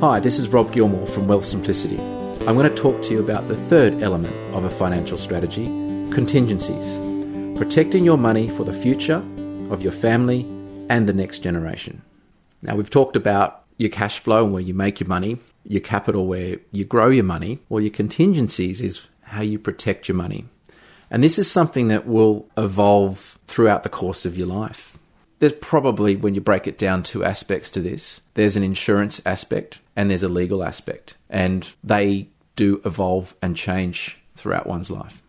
Hi, this is Rob Gilmore from Wealth Simplicity. I'm going to talk to you about the third element of a financial strategy contingencies. Protecting your money for the future of your family and the next generation. Now, we've talked about your cash flow and where you make your money, your capital where you grow your money, Well, your contingencies is how you protect your money. And this is something that will evolve throughout the course of your life. There's probably, when you break it down, two aspects to this there's an insurance aspect and there's a legal aspect, and they do evolve and change throughout one's life.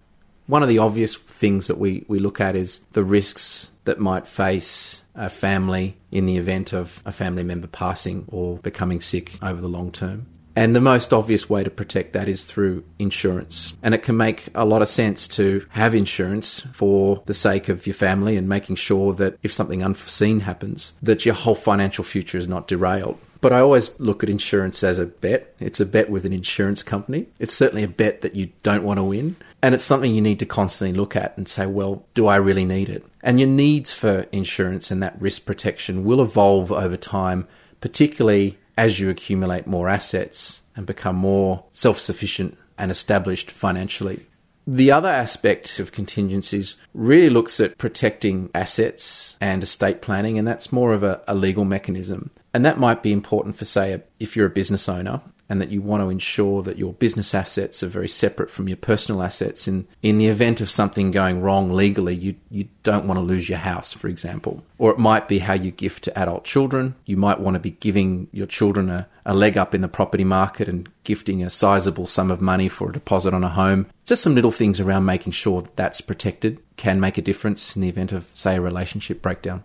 One of the obvious things that we, we look at is the risks that might face a family in the event of a family member passing or becoming sick over the long term. And the most obvious way to protect that is through insurance. And it can make a lot of sense to have insurance for the sake of your family and making sure that if something unforeseen happens, that your whole financial future is not derailed. But I always look at insurance as a bet. It's a bet with an insurance company. It's certainly a bet that you don't want to win. And it's something you need to constantly look at and say, well, do I really need it? And your needs for insurance and that risk protection will evolve over time, particularly as you accumulate more assets and become more self sufficient and established financially. The other aspect of contingencies really looks at protecting assets and estate planning, and that's more of a, a legal mechanism. And that might be important for, say, if you're a business owner and that you want to ensure that your business assets are very separate from your personal assets. In, in the event of something going wrong legally, you, you don't want to lose your house, for example. Or it might be how you gift to adult children. You might want to be giving your children a, a leg up in the property market and gifting a sizable sum of money for a deposit on a home. Just some little things around making sure that that's protected can make a difference in the event of, say, a relationship breakdown.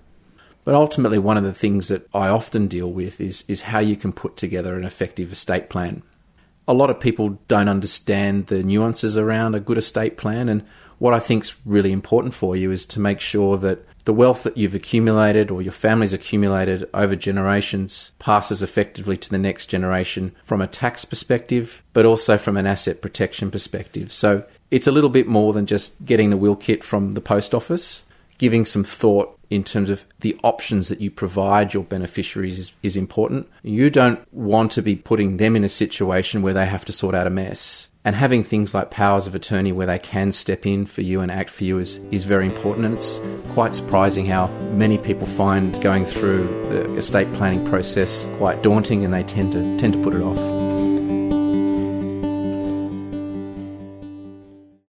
But ultimately, one of the things that I often deal with is, is how you can put together an effective estate plan. A lot of people don't understand the nuances around a good estate plan, and what I think is really important for you is to make sure that the wealth that you've accumulated or your family's accumulated over generations passes effectively to the next generation from a tax perspective, but also from an asset protection perspective. So it's a little bit more than just getting the will kit from the post office giving some thought in terms of the options that you provide your beneficiaries is, is, important. You don't want to be putting them in a situation where they have to sort out a mess. And having things like powers of attorney where they can step in for you and act for you is, is very important. And it's quite surprising how many people find going through the estate planning process quite daunting and they tend to tend to put it off.